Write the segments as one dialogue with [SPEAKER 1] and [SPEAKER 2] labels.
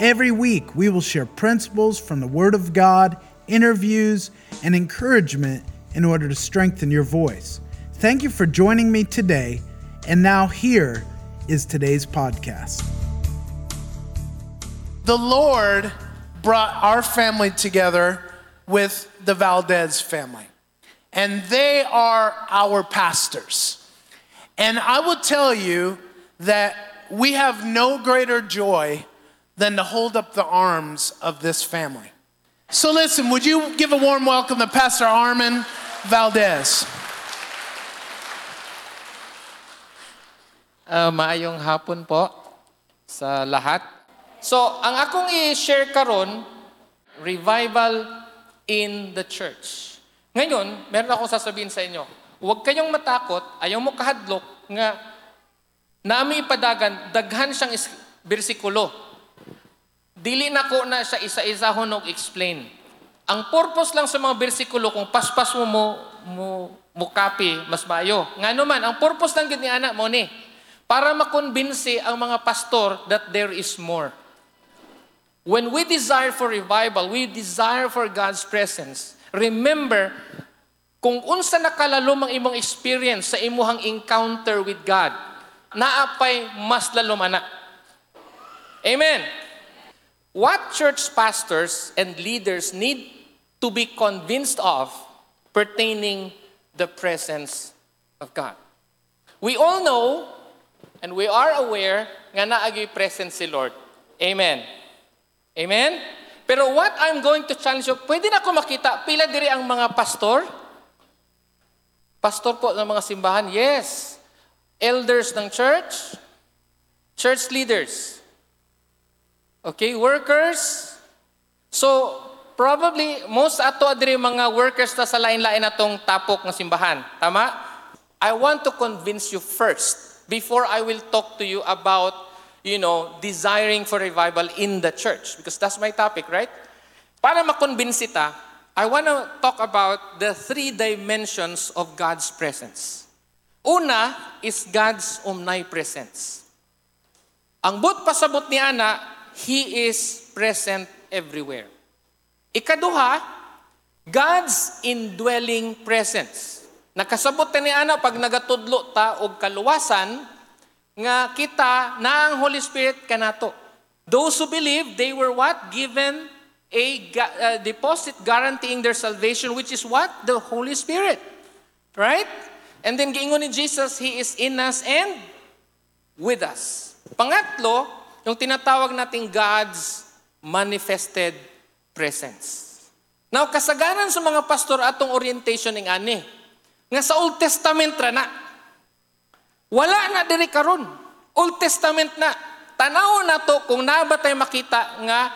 [SPEAKER 1] Every week, we will share principles from the Word of God, interviews, and encouragement in order to strengthen your voice. Thank you for joining me today. And now, here is today's podcast.
[SPEAKER 2] The Lord brought our family together with the Valdez family, and they are our pastors. And I will tell you that we have no greater joy than to hold up the arms of this family. So, listen, would you give a warm welcome to Pastor Armond Valdez?
[SPEAKER 3] Uh, maayong hapon po sa lahat. So, ang akong i-share karon, revival in the church. Ngayon, meron akong sasabihin sa inyo. Huwag kayong matakot, ayaw mo kahadlok nga nami ipadagan, daghan siyang bersikulo. Dili na ko na siya isa-isa hunog explain. Ang purpose lang sa mga bersikulo, kung paspas mo mo, mo, mo copy, mas maayo. Nga naman, ang purpose lang gid ni anak mo ni, para makonbinsi ang mga pastor that there is more. When we desire for revival, we desire for God's presence. Remember, kung unsa nakalalom ang imong experience sa imuhang encounter with God, naapay mas lalom ana. Amen. What church pastors and leaders need to be convinced of pertaining the presence of God. We all know and we are aware nga naagi present si Lord. Amen. Amen? Pero what I'm going to challenge you, pwede na ako makita, pila diri ang mga pastor, Pastor po ng mga simbahan? Yes. Elders ng church? Church leaders? Okay, workers? So, probably, most ato adiri mga workers ta sa lain-lain atong tapok ng simbahan. Tama? I want to convince you first before I will talk to you about, you know, desiring for revival in the church. Because that's my topic, right? Para makonbinsi ta, I want to talk about the three dimensions of God's presence. Una is God's omnipresence. Ang but pasabot ni Ana, He is present everywhere. Ikaduha, God's indwelling presence. Nakasabot ni Ana pag nagatudlo ta og kaluwasan nga kita na ang Holy Spirit kanato. Those who believe, they were what? Given a deposit guaranteeing their salvation, which is what? The Holy Spirit. Right? And then giingon ni Jesus, He is in us and with us. Pangatlo, yung tinatawag nating God's manifested presence. Now, kasagaran sa mga pastor atong orientation ng ani, nga sa Old Testament ra na. Wala na diri karon. Old Testament na. Tanaw na to kung nabatay makita nga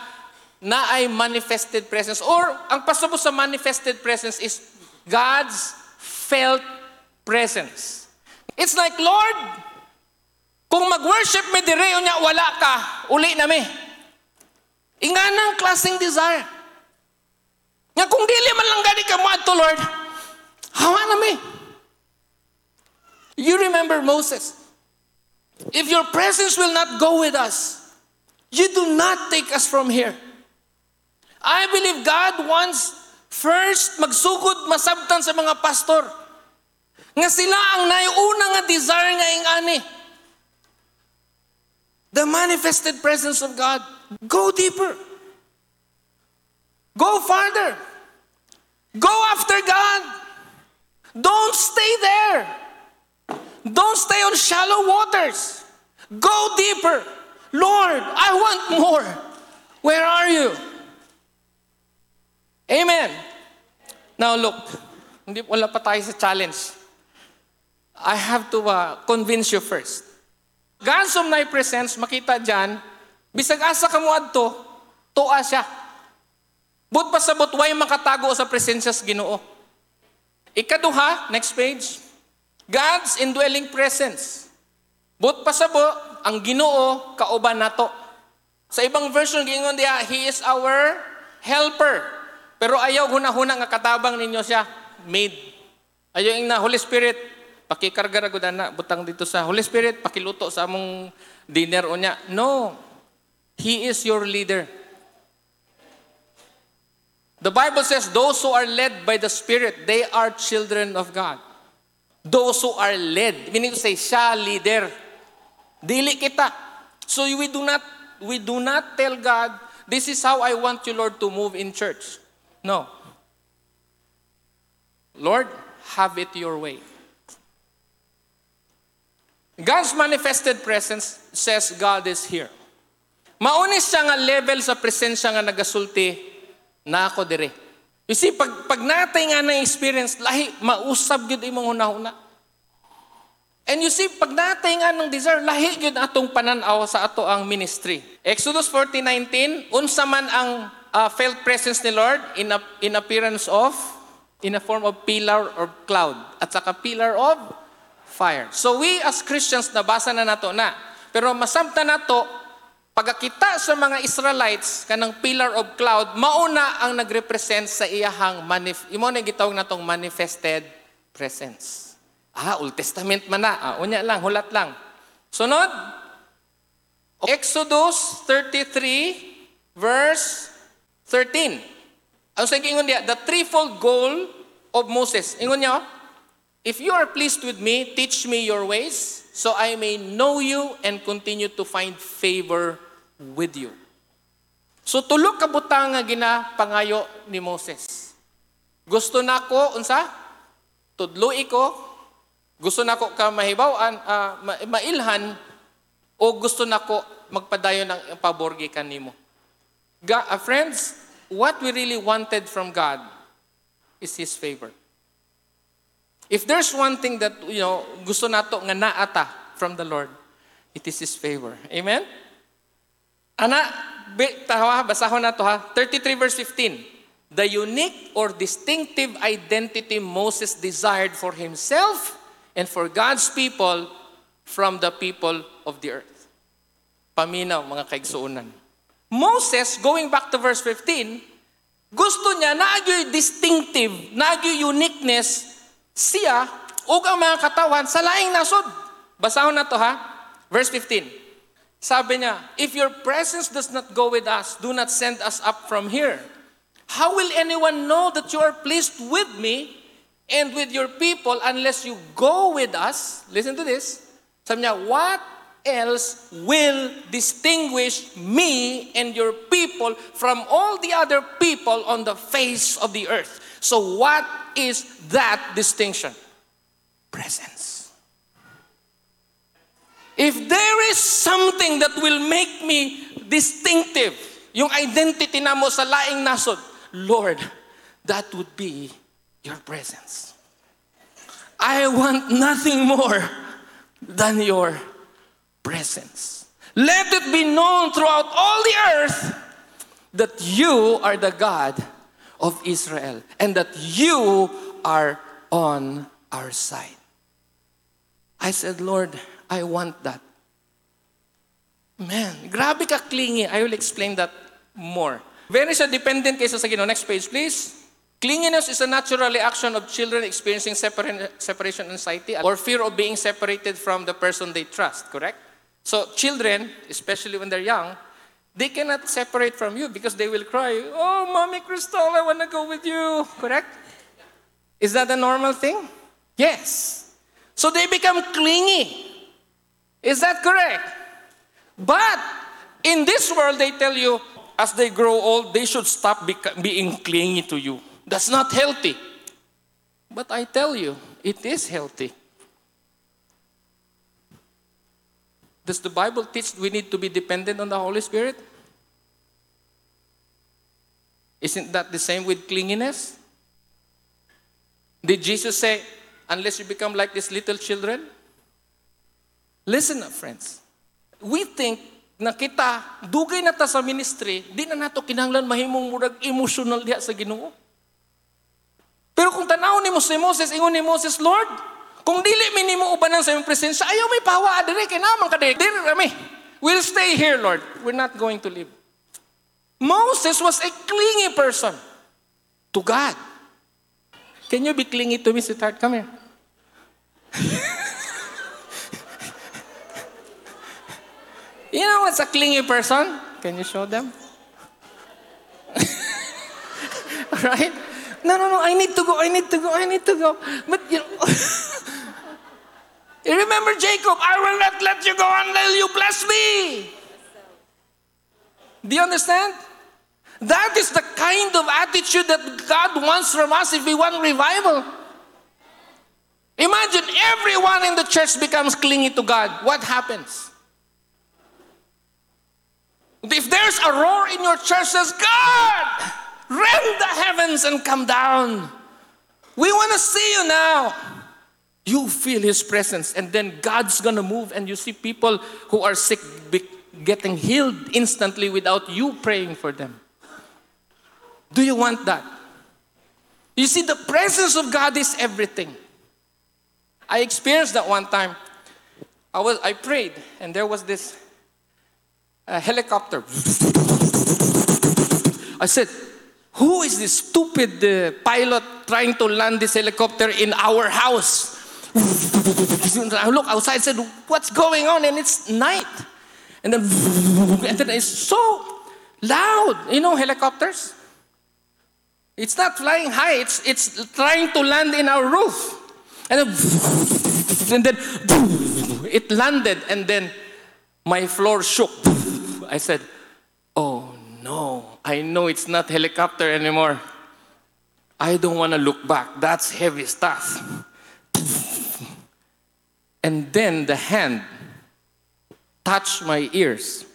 [SPEAKER 3] na ay manifested presence. Or, ang pasabot sa manifested presence is God's felt presence. It's like, Lord, kung mag-worship me dire, niya wala ka, uli na me. Inganang klaseng desire. Nga kung dili man lang gani ka mo ato, Lord, hawa na me. You remember Moses. If your presence will not go with us, you do not take us from here. I believe God wants first magsugod masabtan sa mga pastor. Nga sila ang naiuna nga desire nga ingani. The manifested presence of God. Go deeper. Go farther. Go after God. Don't stay there. Don't stay on shallow waters. Go deeper. Lord, I want more. Where are you? Amen. Now look, hindi wala pa tayo sa challenge. I have to uh, convince you first. God's omnipresence, makita dyan, bisag asa ka mo adto, tuwa siya. But pasabot, way makatago sa presensya sa ginoo. Ikaduha, next page. God's indwelling presence. But pasabot, ang ginoo, kauban nato. Sa ibang version, gingon diya, He is our helper. Pero ayaw huna-huna nga katabang ninyo siya, made. Ayaw yung na, Holy Spirit, pakikarga ra na butang dito sa Holy Spirit, pakiluto sa among dinner o niya. No. He is your leader. The Bible says, those who are led by the Spirit, they are children of God. Those who are led, meaning to say, siya leader. Dili kita. So we do not, we do not tell God, this is how I want you, Lord, to move in church. No. Lord, have it your way. God's manifested presence says God is here. Maunis siya nga level sa presensya nga nagasulti na ako dire. You see, pag, pag natay nga na experience, lahi, mausab yun imong hunahuna. And you see, pag natay nga ng desire, lahi yun atong pananaw sa ato ang ministry. Exodus 40.19, unsa man ang uh, felt presence ni Lord in, a, in appearance of, in a form of pillar or cloud, at saka pillar of fire. So we as Christians, nabasa na nato na. Pero masabta nato, pagkakita sa mga Israelites, kanang pillar of cloud, mauna ang nagrepresent sa iyahang, manif- imo na gitawag natong manifested presence. Ah, Old Testament man na. Ah, unya lang, hulat lang. Sunod, Exodus 33, verse 13. Ang sa ingon niya, the threefold goal of Moses. Ingon niya, If you are pleased with me, teach me your ways, so I may know you and continue to find favor with you. So tulog ka butang nga ginapangayo ni Moses. Gusto nako unsa? Tudloi ko. Gusto nako ka mahibawan, uh, mailhan o gusto nako magpadayon ng paborgi kanimo. God, uh, friends, what we really wanted from God is His favor. If there's one thing that, you know, gusto nato nga naata from the Lord, it is His favor. Amen? Ana, tawa, basahon na to ha. 33 verse 15. The unique or distinctive identity Moses desired for himself and for God's people from the people of the earth. Paminaw, mga kaigsuunan. Moses, going back to verse 15, gusto niya na distinctive, na uniqueness siya ug ang mga katawan sa laing nasod. Basahon na to ha. Verse 15. Sabi niya, If your presence does not go with us, do not send us up from here. How will anyone know that you are pleased with me and with your people unless you go with us? Listen to this. Sabi niya, what else will distinguish me and your people from all the other people on the face of the earth? So, what is that distinction? Presence. If there is something that will make me distinctive, yung identity na mo sa laing nasod, Lord, that would be your presence. I want nothing more than your presence. Let it be known throughout all the earth that you are the God of Israel and that you are on our side. I said, Lord, I want that. Man, grabe ka clingy. I will explain that more. Very siya dependent kaysa sa Ginoo. Next page, please. Clinginess is a natural reaction of children experiencing separation anxiety or fear of being separated from the person they trust, correct? So children, especially when they're young, they cannot separate from you because they will cry, Oh, Mommy Crystal, I want to go with you. Correct? Is that a normal thing? Yes. So they become clingy. Is that correct? But in this world, they tell you, as they grow old, they should stop being clingy to you. That's not healthy. But I tell you, it is healthy. Does the Bible teach we need to be dependent on the Holy Spirit? Isn't that the same with clinginess? Did Jesus say, unless you become like these little children? Listen up, friends. We think nakita, dugay na ta sa ministry, di na nato kinahanglan mahimong murag emotional diha sa Ginoo. Pero kung tanaw ni Moses, Moses, ingon ni Moses, Lord, kung dili mi nimo ubanan sa imong presensya, ayaw may pawa adire kay naman ka dire. Rami. We'll stay here, Lord. We're not going to leave. Moses was a clingy person to God. Can you be clingy to me, sweetheart? Come here. you know what's a clingy person? Can you show them? right? No, no, no, I need to go, I need to go, I need to go. But you know, you remember Jacob, I will not let you go until you bless me. Do you understand? That is the kind of attitude that God wants from us if we want revival. Imagine everyone in the church becomes clingy to God. What happens? If there's a roar in your church says, God, rend the heavens and come down. We want to see you now. You feel his presence, and then God's gonna move, and you see people who are sick getting healed instantly without you praying for them. Do you want that? You see, the presence of God is everything. I experienced that one time. I was I prayed, and there was this uh, helicopter. I said, "Who is this stupid uh, pilot trying to land this helicopter in our house?" I look outside. And said, "What's going on?" And it's night, and then and then it's so loud. You know, helicopters. It's not flying high. It's it's trying to land in our roof. And then, and then it landed, and then my floor shook. I said, Oh no, I know it's not helicopter anymore. I don't want to look back. That's heavy stuff. And then the hand touched my ears.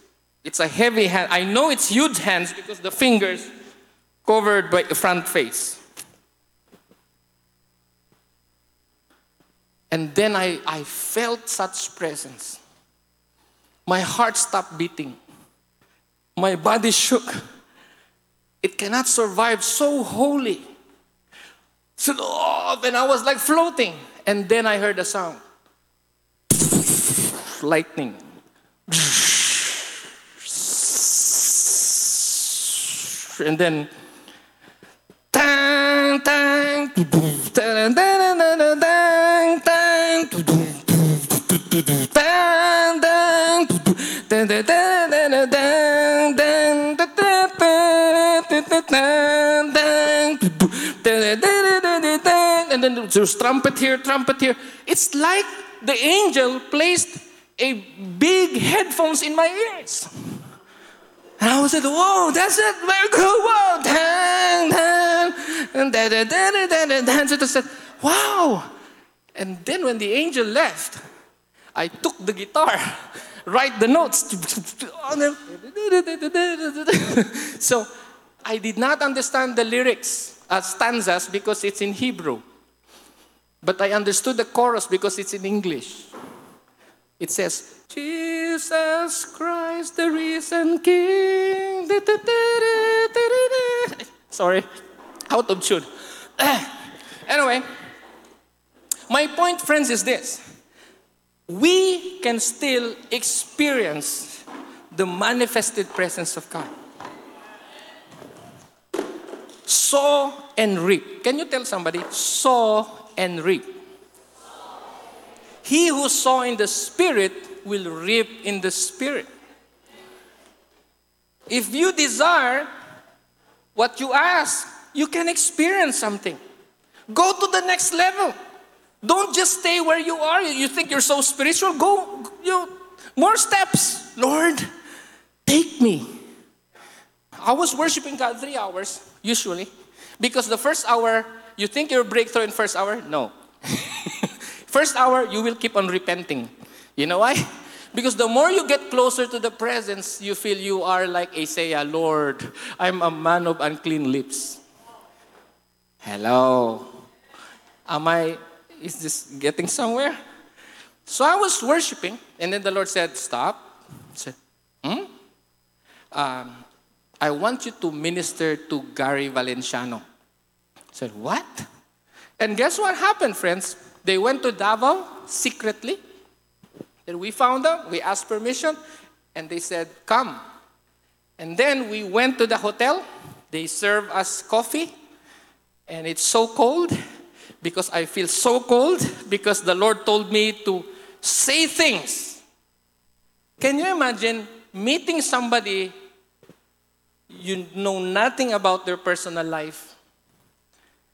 [SPEAKER 3] It's a heavy hand. I know it's huge hands because the fingers covered by the front face. And then I, I felt such presence. My heart stopped beating. My body shook. It cannot survive so holy. So, oh, and I was like floating. And then I heard a sound lightning. And then and then there's trumpet here, trumpet here. It's like the angel placed a big headphones in my ears. And I was like, whoa, that's it, very cool, whoa, dang, dang, and da said, wow. And then when the angel left, I took the guitar, write the notes. so I did not understand the lyrics, uh, stanzas, because it's in Hebrew. But I understood the chorus because it's in English. It says, Jesus Christ, the risen King. Sorry, out of tune. anyway, my point, friends, is this we can still experience the manifested presence of God. Sow and reap. Can you tell somebody, sow and reap? He who sow in the Spirit will reap in the Spirit. If you desire what you ask, you can experience something. Go to the next level. Don't just stay where you are. You think you're so spiritual. Go, you know, more steps. Lord, take me. I was worshiping God three hours, usually, because the first hour, you think you're breakthrough in first hour? No. first hour, you will keep on repenting. You know why? Because the more you get closer to the presence, you feel you are like Isaiah, Lord, I'm a man of unclean lips. Hello. Am I, is this getting somewhere? So I was worshiping, and then the Lord said, Stop. I said, Hmm? um, I want you to minister to Gary Valenciano. I said, What? And guess what happened, friends? They went to Davao secretly. And we found them, we asked permission, and they said, Come. And then we went to the hotel. They served us coffee, and it's so cold because I feel so cold because the Lord told me to say things. Can you imagine meeting somebody you know nothing about their personal life?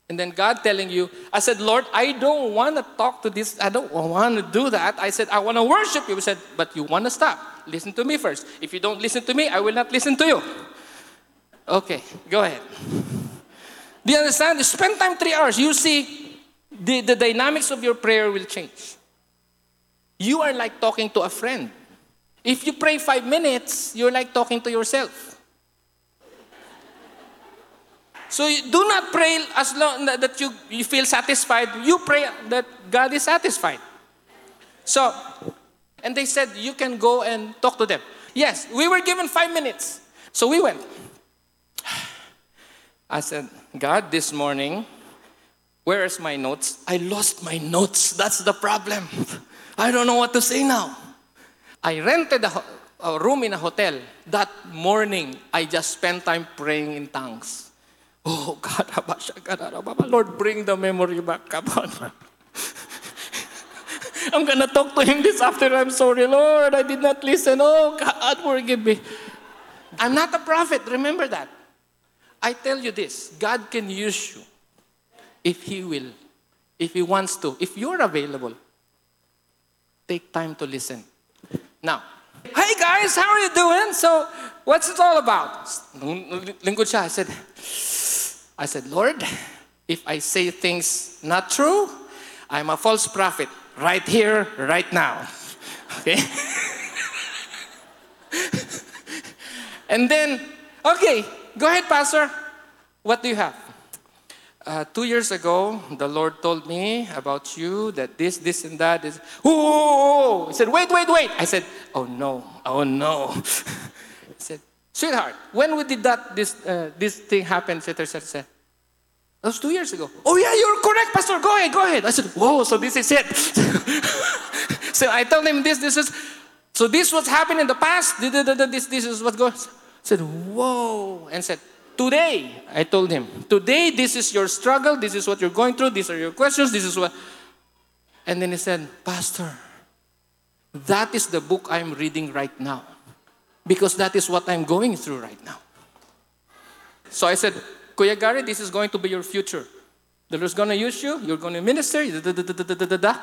[SPEAKER 3] And then God telling you, I said, Lord, I don't want to talk to this. I don't want to do that. I said, I want to worship you. He said, but you want to stop. Listen to me first. If you don't listen to me, I will not listen to you. Okay, go ahead. Do you understand? Spend time three hours. You see, the, the dynamics of your prayer will change. You are like talking to a friend. If you pray five minutes, you're like talking to yourself. So you do not pray as long that you, you feel satisfied. You pray that God is satisfied. So, and they said, you can go and talk to them. Yes, we were given five minutes. So we went. I said, God, this morning, where is my notes? I lost my notes. That's the problem. I don't know what to say now. I rented a, a room in a hotel. That morning, I just spent time praying in tongues. Oh God, Lord, bring the memory back. Come on. I'm gonna talk to him this after. I'm sorry, Lord. I did not listen. Oh God, forgive me. I'm not a prophet. Remember that. I tell you this God can use you if He will, if He wants to, if you're available. Take time to listen. Now, hey guys, how are you doing? So, what's it all about? I said, I said, Lord, if I say things not true, I'm a false prophet right here, right now. Okay? and then, okay, go ahead, Pastor. What do you have? Uh, two years ago, the Lord told me about you that this, this, and that is. Oh, He said, wait, wait, wait. I said, oh no, oh no. he said, Sweetheart, when we did that, this, uh, this thing happened, etc., etc. That was two years ago. Oh, yeah, you're correct, Pastor. Go ahead, go ahead. I said, Whoa, so this is it. so I told him this, this is, so this was happening in the past. This, this is what goes. I said, Whoa. And said, Today, I told him, today, this is your struggle. This is what you're going through. These are your questions. This is what. And then he said, Pastor, that is the book I'm reading right now because that is what I'm going through right now. So I said, Kuya Gary, this is going to be your future. The Lord's going to use you. You're going to minister. Da, da, da,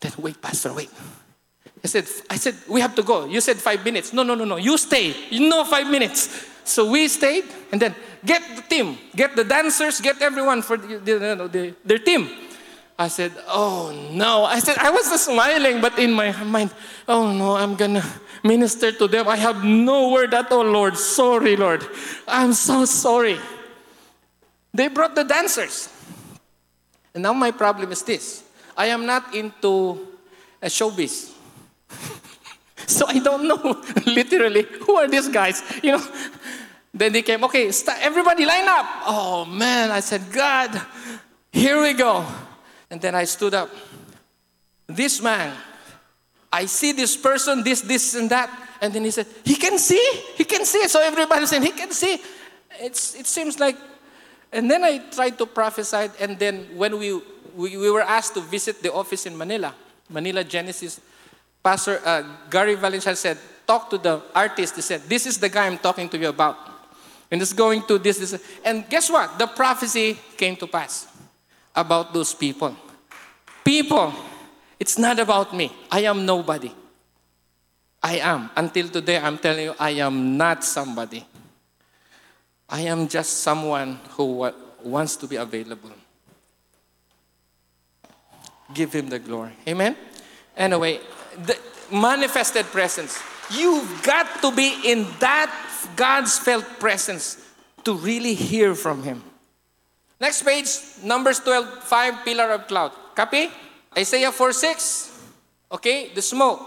[SPEAKER 3] then wait, Pastor, wait. I said, I said, we have to go. You said five minutes. No, no, no, no. You stay. You know five minutes. So we stayed, and then get the team, get the dancers, get everyone for the, the, the, their team. I said, oh no. I said, I was smiling, but in my mind, oh no, I'm gonna minister to them. I have no word at all, Lord. Sorry, Lord. I'm so sorry. They brought the dancers. And now my problem is this I am not into a showbiz. so I don't know literally who are these guys. You know. Then they came, okay, start, everybody line up. Oh man, I said, God, here we go. And then I stood up. This man, I see this person, this, this, and that. And then he said, He can see, he can see. So everybody said, He can see. It's, it seems like. And then I tried to prophesy. And then when we, we, we were asked to visit the office in Manila, Manila Genesis, Pastor uh, Gary Valenciano said, Talk to the artist. He said, This is the guy I'm talking to you about. And it's going to this, this. And guess what? The prophecy came to pass about those people. People, it's not about me. I am nobody. I am. Until today, I'm telling you, I am not somebody. I am just someone who wants to be available. Give him the glory. Amen? Anyway, the manifested presence. You've got to be in that God's felt presence to really hear from him. Next page, Numbers 12, 5, pillar of cloud. Copy? Isaiah 4, 6. Okay, the smoke.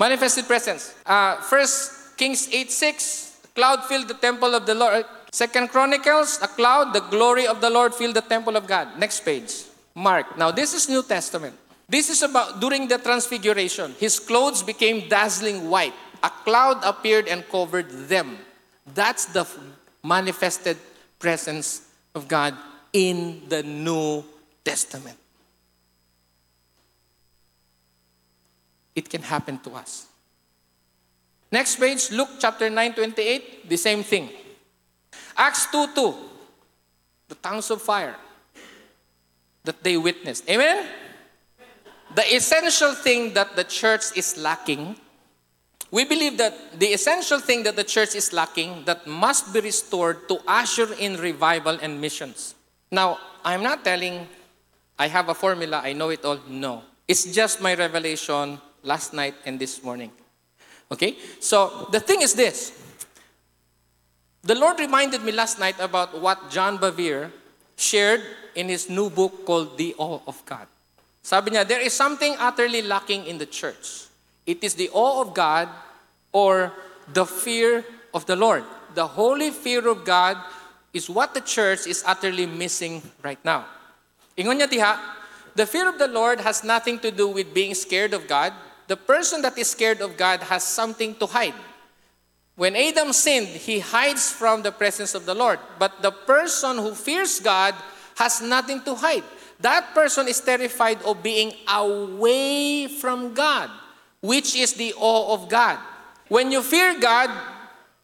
[SPEAKER 3] Manifested presence. Uh, First Kings 8, 6. cloud filled the temple of the Lord. Second Chronicles, a cloud, the glory of the Lord filled the temple of God. Next page. Mark. Now, this is New Testament. This is about during the transfiguration. His clothes became dazzling white. A cloud appeared and covered them. That's the manifested presence of God in the New Testament. It can happen to us. Next page, Luke chapter 9, 28, the same thing. Acts 2 2, the tongues of fire that they witnessed. Amen? The essential thing that the church is lacking, we believe that the essential thing that the church is lacking that must be restored to usher in revival and missions. Now, I'm not telling I have a formula, I know it all. No. It's just my revelation last night and this morning. Okay? So the thing is this. The Lord reminded me last night about what John Bevere shared in his new book called The Awe of God. Sabi niya, there is something utterly lacking in the church. It is the awe of God or the fear of the Lord. The holy fear of God is what the church is utterly missing right now. Ingon niya diha, the fear of the Lord has nothing to do with being scared of God, the person that is scared of God has something to hide. When Adam sinned, he hides from the presence of the Lord. But the person who fears God has nothing to hide. That person is terrified of being away from God, which is the awe of God. When you fear God,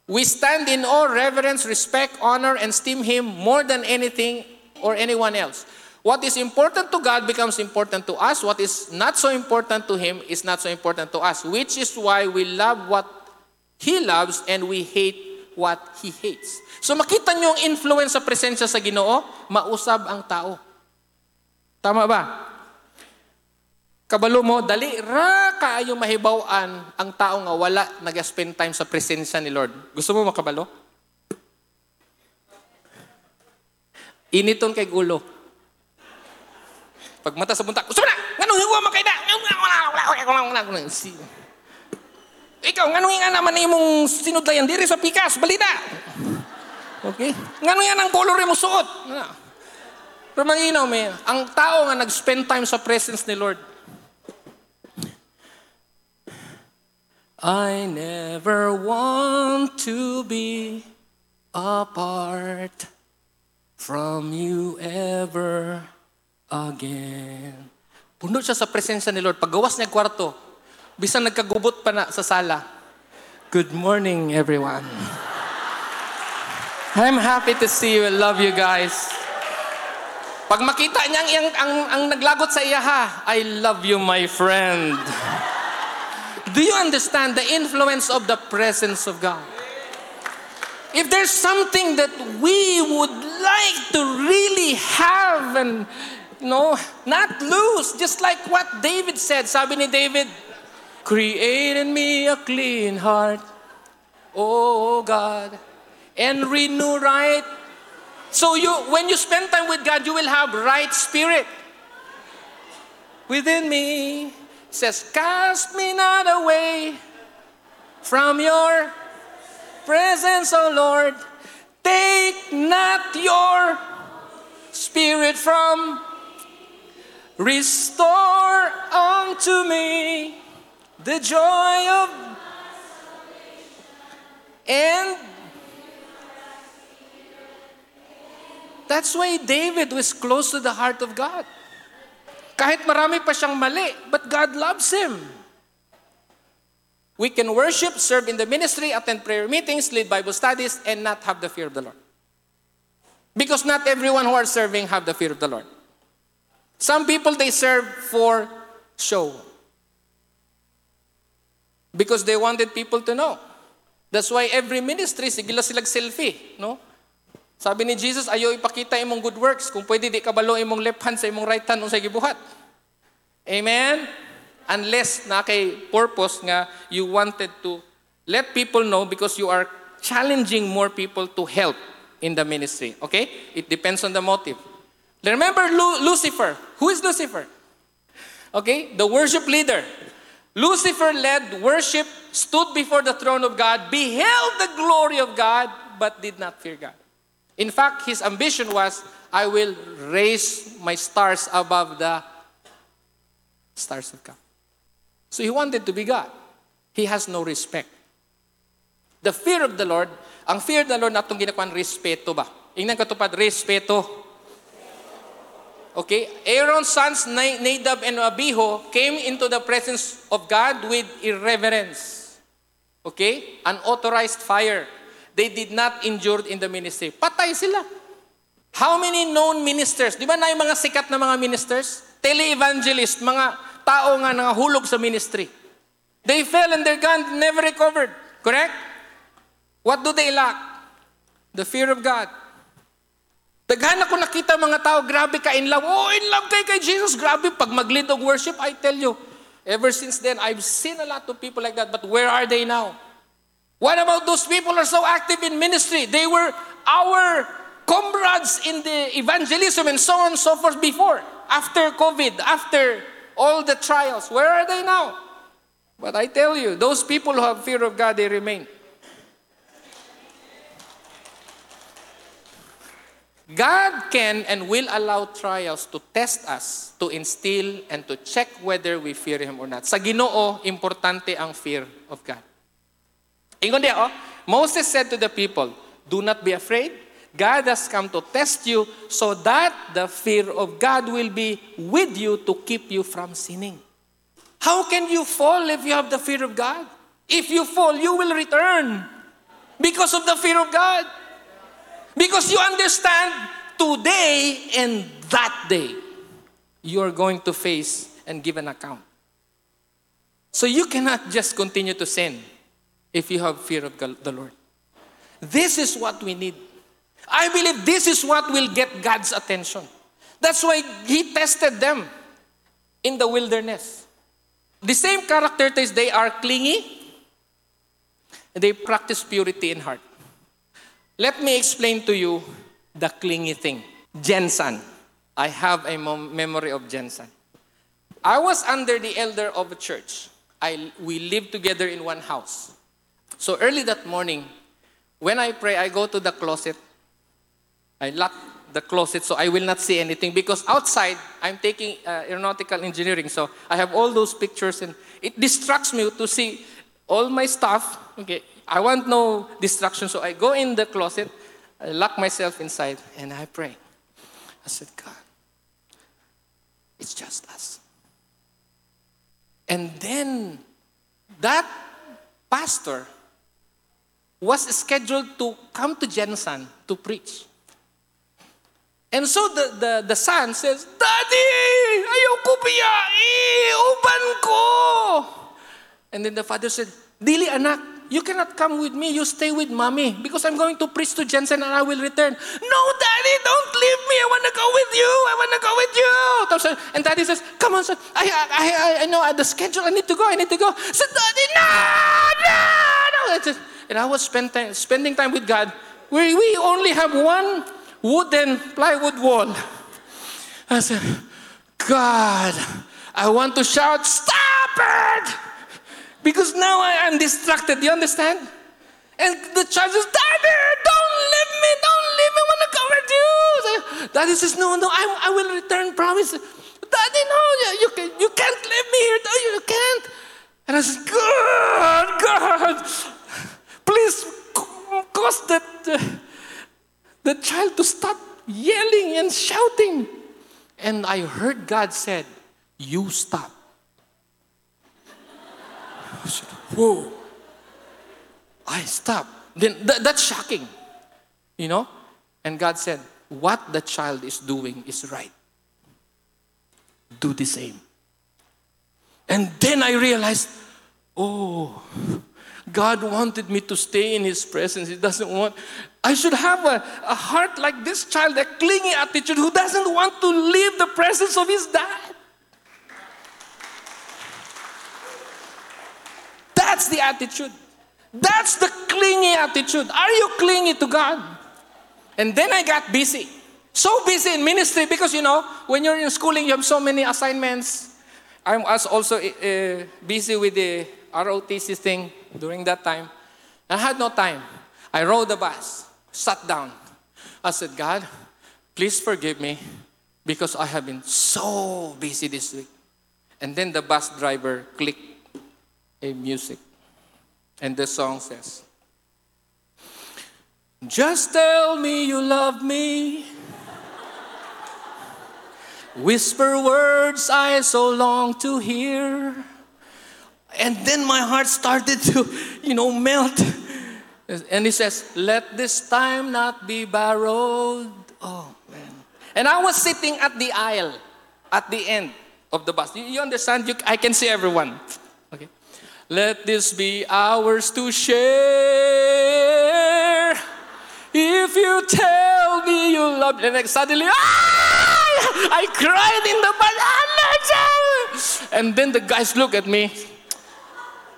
[SPEAKER 3] we stand in awe, reverence, respect, honor, and esteem Him more than anything or anyone else. What is important to God becomes important to us. What is not so important to Him is not so important to us, which is why we love what He loves and we hate what He hates. So makita niyo yung influence sa presensya sa ginoo, mausab ang tao. Tama ba? Kabalo mo, dali ra kaayo mahibaw-an ang tao nga wala nag-spend time sa presensya ni Lord. Gusto mo makabalo? Initon kay gulo. Pag mata sa buntak, gusto mo na! Ganun yung makay na! Ikaw, ganun nga naman imong sinudlayan diri sa pikas, balita! Okay? Ganun yan ang color mo suot. Pero malinaw, may, ang tao nga nag-spend time sa presence ni Lord, I never want to be apart from you ever again. Puno siya sa presensya ni Lord. Paggawas niya kwarto, bisan nagkagubot pa na sa sala. Good morning, everyone. I'm happy to see you. I love you guys. Pag makita niya ang, ang, ang naglagot sa iya ha, I love you, my friend. Do you understand the influence of the presence of God? If there's something that we would like to really have and no, not lose. Just like what David said. Sabi ni David, Create in me a clean heart, oh God, and renew right. So you, when you spend time with God, you will have right spirit within me. It says, cast me not away from your presence, O Lord. Take not your spirit from Restore unto me the joy of and that's why David was close to the heart of God. Kahit marami pa siyang mali, but God loves him. We can worship, serve in the ministry, attend prayer meetings, lead Bible studies, and not have the fear of the Lord. Because not everyone who are serving have the fear of the Lord. Some people they serve for show. Because they wanted people to know. That's why every ministry, sigila silag selfie, no? Sabi ni Jesus, ayo ipakita imong good works. Kung pwede, di kabalo imong left hand sa imong right hand o sa gibuhat. Amen? Unless na kay purpose nga you wanted to let people know because you are challenging more people to help in the ministry. Okay? It depends on the motive. Remember Lu- Lucifer. Who is Lucifer? Okay, the worship leader. Lucifer led worship, stood before the throne of God, beheld the glory of God, but did not fear God. In fact, his ambition was, I will raise my stars above the stars of God. So he wanted to be God. He has no respect. The fear of the Lord, ang fear of the Lord na itong ginakuan, respeto ba? Ingnan katupad, respeto. Okay, Aaron's sons Nadab and Abihu came into the presence of God with irreverence. Okay, unauthorized fire. They did not injure in the ministry. Patay sila. How many known ministers? Di ba na yung mga sikat na mga ministers? Tele-evangelist, mga tao nga nangahulog sa ministry. They fell and their gun never recovered. Correct? What do they lack? The fear of God. Daghan ako nakita mga tao, grabe ka in love. Oh, in love kay kay Jesus. Grabe, pag mag-lead worship, I tell you, ever since then, I've seen a lot of people like that. But where are they now? What about those people who are so active in ministry? They were our comrades in the evangelism and so on and so forth before, after COVID, after all the trials. Where are they now? But I tell you, those people who have fear of God, they remain. God can and will allow trials to test us, to instill, and to check whether we fear Him or not. Sa ginoo, importante ang fear of God. Ingon oh, Moses said to the people, Do not be afraid. God has come to test you so that the fear of God will be with you to keep you from sinning. How can you fall if you have the fear of God? If you fall, you will return because of the fear of God. Because you understand today and that day, you are going to face and give an account. So you cannot just continue to sin if you have fear of the Lord. This is what we need. I believe this is what will get God's attention. That's why He tested them in the wilderness. The same character test, they are clingy, they practice purity in heart. Let me explain to you the clingy thing. GenSan. I have a memory of GenSan. I was under the elder of a church. I, we lived together in one house. So early that morning, when I pray, I go to the closet. I lock the closet so I will not see anything because outside I'm taking uh, aeronautical engineering. So I have all those pictures and it distracts me to see all my stuff. Okay, I want no distraction, so I go in the closet, I lock myself inside, and I pray. I said, God, it's just us. And then that pastor was scheduled to come to GenSan to preach. And so the, the, the son says, Daddy, ayoko biyahe, uban ko. And then the father said, Dili anak, you cannot come with me. You stay with mommy because I'm going to preach to GenSan and I will return. No, daddy, don't leave me. I want to go with you. I want to go with you. And daddy says, Come on, son. I, I, I, I know the schedule. I need to go. I need to go. So, daddy, no, no, no. And I was spend time, spending time with God. We, we only have one wooden plywood wall. I said, God, I want to shout, Stop it! Because now I am distracted. Do You understand? And the child says, Daddy, don't leave me, don't leave me, I want to go with you. Daddy says, No, no, I, I will return, promise. Daddy, no, you, can, you can't leave me here. No, you can't. And I said, God, God, please cause that, uh, the child to stop yelling and shouting. And I heard God said, You stop. I said, whoa. I stopped. Then th- that's shocking, you know? And God said, what the child is doing is right. Do the same. And then I realized, oh, God wanted me to stay in His presence. He doesn't want, I should have a, a heart like this child, a clingy attitude who doesn't want to leave the presence of his dad. That's the attitude. That's the clingy attitude. Are you clingy to God? And then I got busy. So busy in ministry because, you know, when you're in schooling, you have so many assignments. I was also uh, busy with the ROTC thing during that time. I had no time. I rode the bus, sat down. I said, God, please forgive me because I have been so busy this week. And then the bus driver clicked a music. And the song says, Just tell me you love me. Whisper words I so long to hear. And then my heart started to, you know, melt. And he says, Let this time not be borrowed. Oh, man. And I was sitting at the aisle, at the end of the bus. You, understand? You, I can see everyone. Let this be ours to share. If you tell me you love me, and then suddenly, ah! I cried in the bus. And then the guys look at me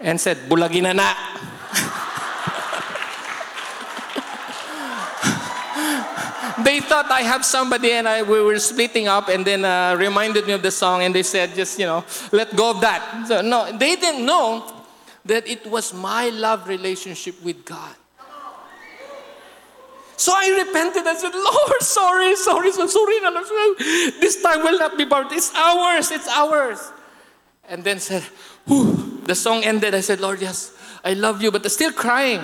[SPEAKER 3] and said, Bulagina na. they thought I have somebody and I, we were splitting up and then uh, reminded me of the song and they said, just, you know, let go of that. So, no, they didn't know that it was my love relationship with God. So I repented. I said, Lord, sorry, sorry, so sorry. This time will not be borrowed. It's ours, it's ours. And then said, Whew. the song ended. I said, Lord, yes, I love you, but still crying.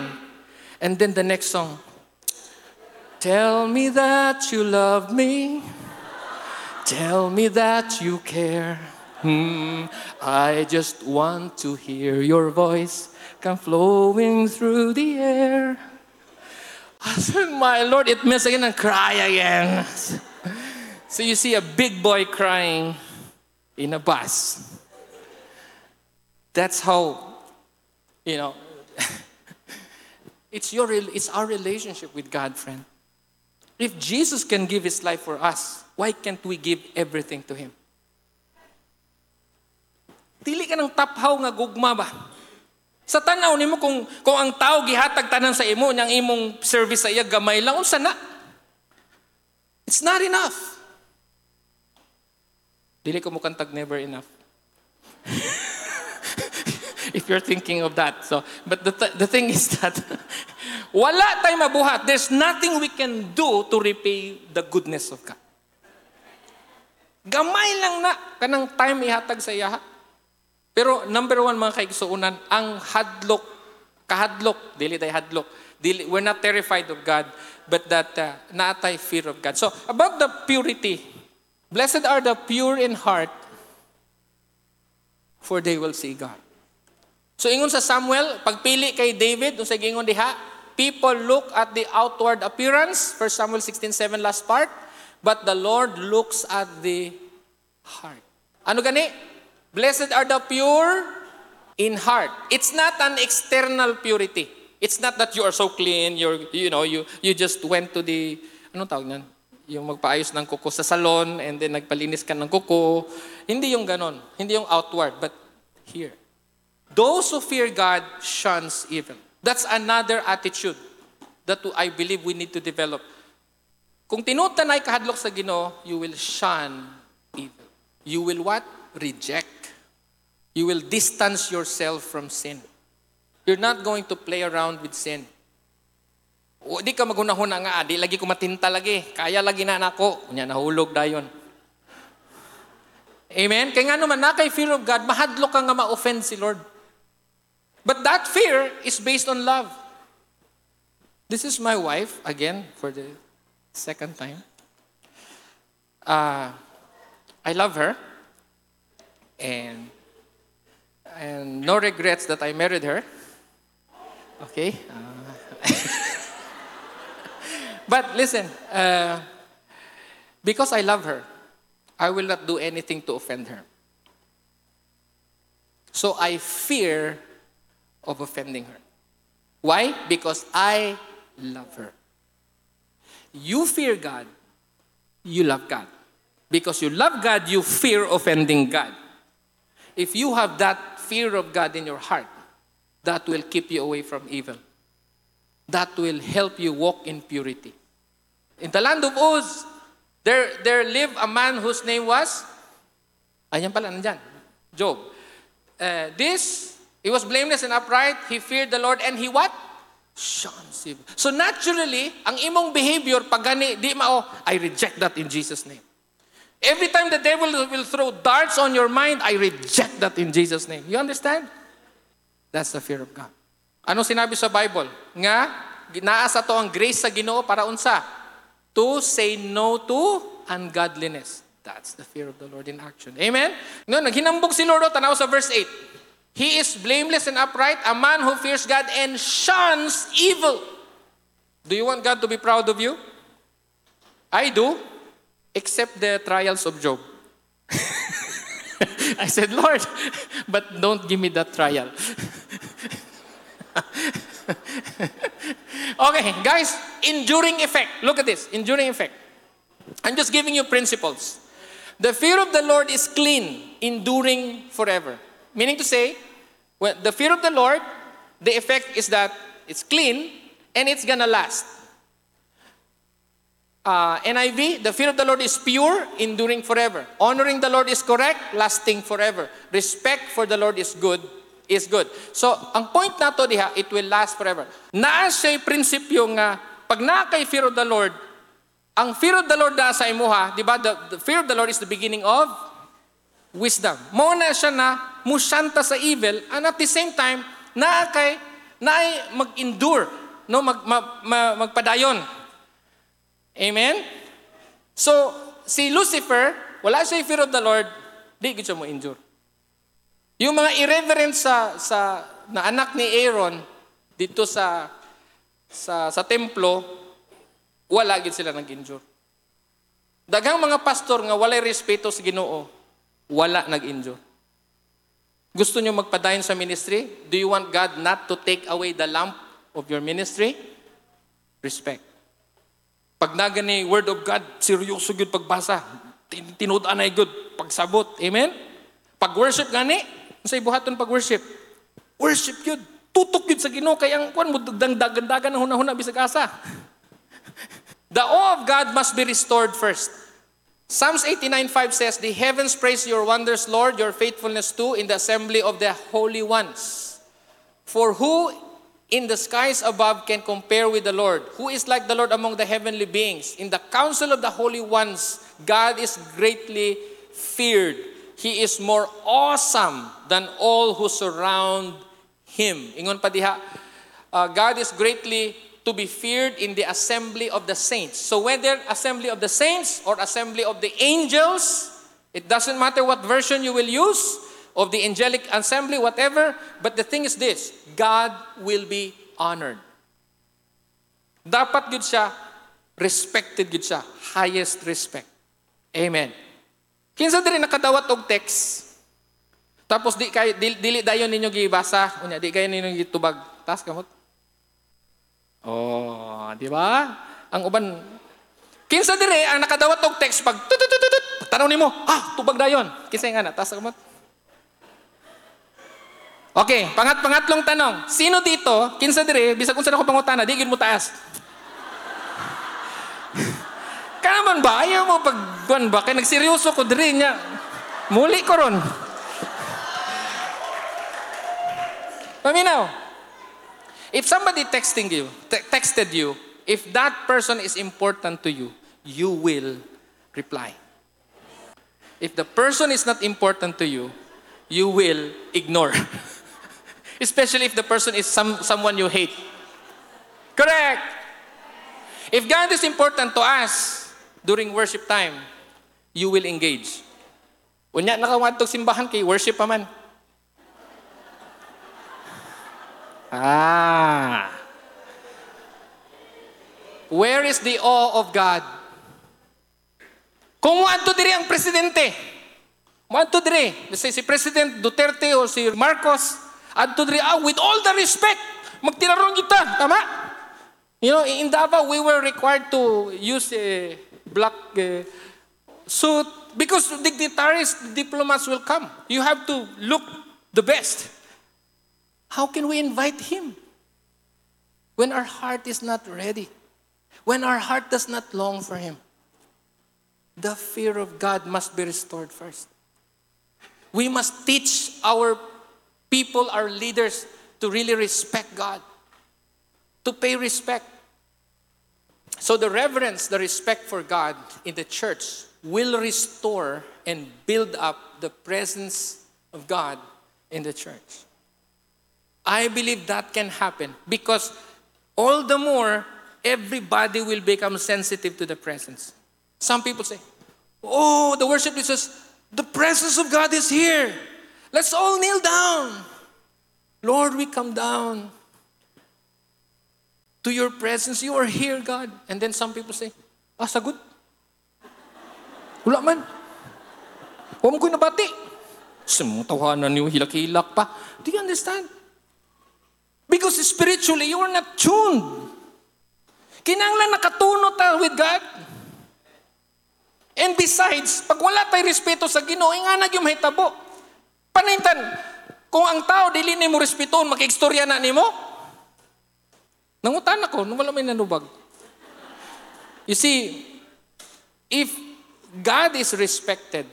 [SPEAKER 3] And then the next song, Tell me that you love me. Tell me that you care. Hmm, I just want to hear your voice come flowing through the air. I said, My Lord, it mess again and cry again. So you see a big boy crying in a bus. That's how, you know, it's, your, it's our relationship with God, friend. If Jesus can give his life for us, why can't we give everything to him? Dili ka ng taphaw nga gugma ba? Sa tanaw nimo kung kung ang tao gihatag tanan sa imo nang imong service sa iya gamay lang unsa na? It's not enough. Dili ko mo kantag never enough. if you're thinking of that. So, but the, th- the thing is that wala tayo mabuhat. There's nothing we can do to repay the goodness of God. Gamay lang na kanang time ihatag sa iya. Pero number one mga kaigsuunan, ang hadlok, kahadlok, dili tayo hadlok. Dili, we're not terrified of God, but that uh, naatay fear of God. So, about the purity, blessed are the pure in heart, for they will see God. So ingon sa Samuel, pagpili kay David, sa gingon diha, people look at the outward appearance, 1 Samuel 16:7 last part, but the Lord looks at the heart. Ano gani? Blessed are the pure in heart. It's not an external purity. It's not that you are so clean, you're you know, you you just went to the anong tawag nan? Yung magpaayos ng kuko sa salon and then nagpalinis ka ng kuko. Hindi yung ganon. Hindi yung outward, but here. Those who fear God shuns evil. That's another attitude that I believe we need to develop. Kung tinutanay kahadlok sa Ginoo, you will shun evil. You will what? Reject. You will distance yourself from sin. You're not going to play around with sin. O di ka maghunahuna nga, di lagi ko matinta lagi. Kaya lagi na nako. Kunya nahulog dayon. Amen? Kaya nga naman, na kay fear of God, mahadlok ka nga ma-offend si Lord. But that fear is based on love. This is my wife, again, for the second time. Uh, I love her. And, and no regrets that I married her. Okay? Uh, but listen, uh, because I love her, I will not do anything to offend her. So I fear of offending her. Why? Because I love her. You fear God, you love God. Because you love God, you fear offending God. If you have that fear of God in your heart, that will keep you away from evil. That will help you walk in purity. In the land of Uz, there, there lived a man whose name was, ayan pala, nandyan. Job. Uh, this, he was blameless and upright. He feared the Lord and he what? Shuns. So naturally, ang imong behavior, pag gani, di mao, I reject that in Jesus' name. Every time the devil will throw darts on your mind, I reject that in Jesus' name. You understand? That's the fear of God. Ano sinabi sa Bible? Nga, ginaasa to ang grace sa ginoo para unsa? To say no to ungodliness. That's the fear of the Lord in action. Amen? No, naghinambog si Lord, tanaw sa verse 8. He is blameless and upright, a man who fears God and shuns evil. Do you want God to be proud of you? I do, except the trials of Job. I said, Lord, but don't give me that trial. okay, guys, enduring effect. Look at this enduring effect. I'm just giving you principles. The fear of the Lord is clean, enduring forever. Meaning to say, when the fear of the Lord, the effect is that it's clean and it's gonna last. Uh, NIV, the fear of the Lord is pure, enduring forever. Honoring the Lord is correct, lasting forever. Respect for the Lord is good, is good. So, ang point nato diha, it will last forever. Naa siya prinsipyo nga, pag naa kay fear of the Lord, ang fear of the Lord na sa imuha, di ba, the, the fear of the Lord is the beginning of wisdom. Mo na siya na musyanta sa evil, and at the same time, naa kay, naay mag-endure, no, mag, mag, mag, magpadayon. Amen? So, si Lucifer, wala siya fear of the Lord, di gid siya mo endure. Yung mga irreverent sa sa na anak ni Aaron dito sa sa sa templo, wala gid sila nag-endure. Daghang mga pastor nga walay respeto sa Ginoo, wala nag-endure. Gusto niyo magpadayon sa ministry? Do you want God not to take away the lamp of your ministry? Respect. Pag nagani word of God, seryoso gyud pagbasa. Tinudan ay good pagsabot. Amen? Pag worship gani, sa ibuhaton pag worship. Worship yun. Tutok yun sa Ginoo kay ang kuan mo dagdagan na hunahuna bisag asa. The awe of God must be restored first. Psalms 89:5 says, "The heavens praise your wonders, Lord, your faithfulness too in the assembly of the holy ones. For who in the skies above can compare with the Lord? Who is like the Lord among the heavenly beings? In the council of the holy ones, God is greatly feared." He is more awesome than all who surround Him. Ingon pa diha, uh, God is greatly to be feared in the assembly of the saints. So whether assembly of the saints or assembly of the angels, it doesn't matter what version you will use of the angelic assembly, whatever, but the thing is this, God will be honored. Dapat gud siya, respected gud siya, highest respect. Amen. Kinsa diri nakadawat og text. Tapos di kay dili, dili dayon ninyo gibasa, unya di kayo ninyo gitubag. Tas kamot. Oh, di ba? Ang uban Kinsa diri ang nakadawat og text pag tutututut tanaw nimo, ah, tubag dayon. Kinsa nga na tas kamot. Okay, pangat pangatlong tanong. Sino dito, kinsa diri, bisag unsa ako pangutana, di gyud mo taas. Kanaman ba? Ayaw mo pag kuan ba? Kaya nagseryoso ko diri niya. Muli ko ron. Paminaw. If somebody texting you, te- texted you, if that person is important to you, you will reply. If the person is not important to you, you will ignore. Especially if the person is some, someone you hate. Correct. If God is important to us during worship time, you will engage. Unya nakawadtog simbahan kay worship pa man. Ah. Where is the awe of God? Kung wadto diri ang presidente, wadto diri, si President Duterte o si Marcos, adto diri ah, with all the respect, magtinaron kita, tama? You know, in Davao, we were required to use a black uh, suit because dignitaries, diplomats will come. You have to look the best. How can we invite him when our heart is not ready? When our heart does not long for him? The fear of God must be restored first. We must teach our people, our leaders, to really respect God, to pay respect. So, the reverence, the respect for God in the church will restore and build up the presence of God in the church. I believe that can happen because all the more everybody will become sensitive to the presence. Some people say, Oh, the worship leader says, the presence of God is here. Let's all kneel down. Lord, we come down to your presence. You are here, God. And then some people say, Ah, sagot. Wala man. Huwag ko nabati. Sumutawanan niyo, hilak-hilak pa. Do you understand? Because spiritually, you are not tuned. Kinanglan nakatuno ta with God. And besides, pag wala tayo respeto sa Ginoo, nga na yung mahitabo. Panintan, kung ang tao dili ni mo respeton, makikstorya na nimo. Nangutan ako, nung wala may nanubag. You see, if God is respected,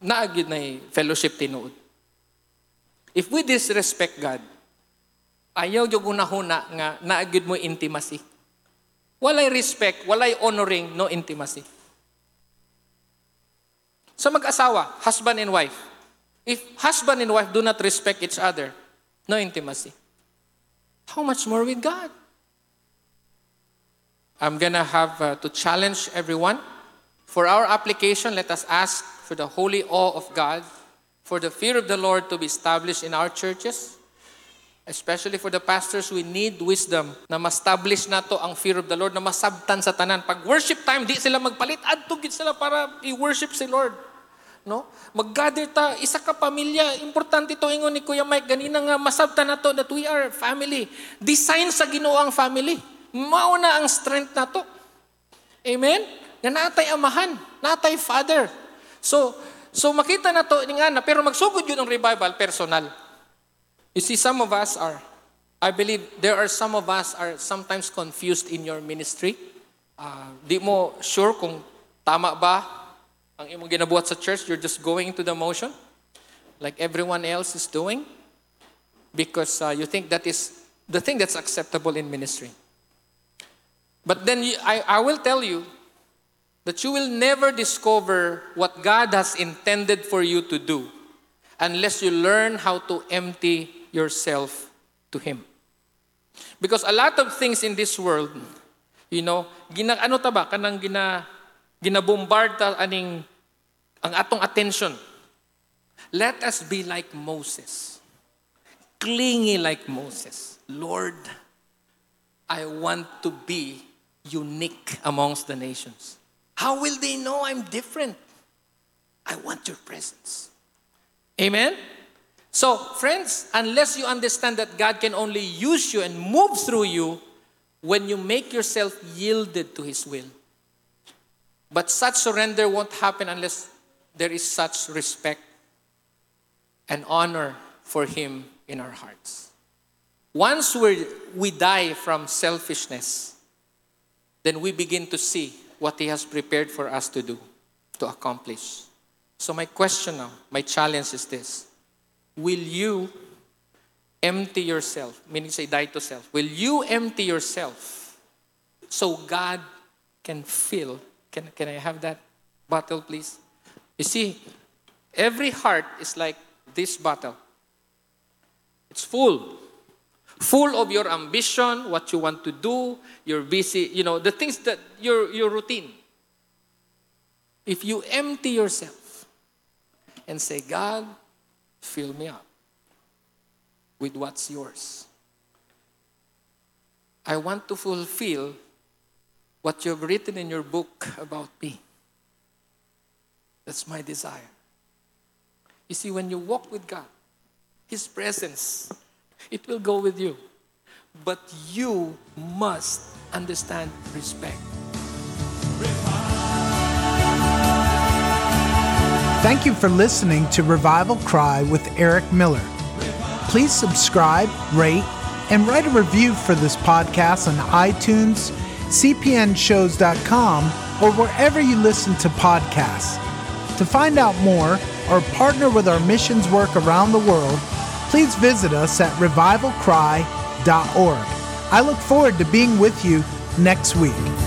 [SPEAKER 3] naagid na fellowship tinuod. If we disrespect God, ayaw yung unahuna nga naagid mo intimacy. Walay respect, walay honoring, no intimacy. Sa mag-asawa, husband and wife, if husband and wife do not respect each other, no intimacy. How much more with God? I'm gonna have uh, to challenge everyone. For our application, let us ask for the holy awe of God, for the fear of the Lord to be established in our churches. Especially for the pastors, we need wisdom na ma-establish na to ang fear of the Lord, na masabtan sa tanan. Pag worship time, di sila magpalit. Adto sila para i-worship si Lord. No? Mag-gather ta, isa ka pamilya. Importante to ingon ni Kuya Mike ganina nga masabtan na to that we are family. Design sa Ginoo ang family. Mauna ang strength na to. Amen? Nga natay amahan, natay father. So, so makita na to nga na, pero magsugod yun ang revival personal. You see, some of us are, I believe there are some of us are sometimes confused in your ministry. Uh, di mo sure kung tama ba ang imong ginabuhat sa church. You're just going into the motion like everyone else is doing because uh, you think that is the thing that's acceptable in ministry. But then you, I, I will tell you that you will never discover what God has intended for you to do unless you learn how to empty yourself to Him. Because a lot of things in this world, you know, gina, ano ta ba, kanang gina, ginabombard ta aning ang atong attention. Let us be like Moses. Clingy like Moses. Lord, I want to be unique amongst the nations. How will they know I'm different? I want your presence. Amen? So, friends, unless you understand that God can only use you and move through you when you make yourself yielded to His will. But such surrender won't happen unless there is such respect and honor for Him in our hearts. Once we we die from selfishness, then we begin to see what He has prepared for us to do, to accomplish. So, my question now, my challenge is this Will you empty yourself? Meaning, say, die to self. Will you empty yourself so God can fill? Can, can I have that bottle, please? You see, every heart is like this bottle. It's full. Full of your ambition, what you want to do, you're busy, you know, the things that your, your routine. If you empty yourself and say, God, fill me up with what's yours. I want to fulfill what you've written in your book about me. That's my desire. You see, when you walk with God, His presence, it will go with you. But you must understand respect.
[SPEAKER 1] Thank you for listening to Revival Cry with Eric Miller. Please subscribe, rate, and write a review for this podcast on iTunes, cpnshows.com, or wherever you listen to podcasts. To find out more or partner with our missions work around the world, please visit us at revivalcry.org. I look forward to being with you next week.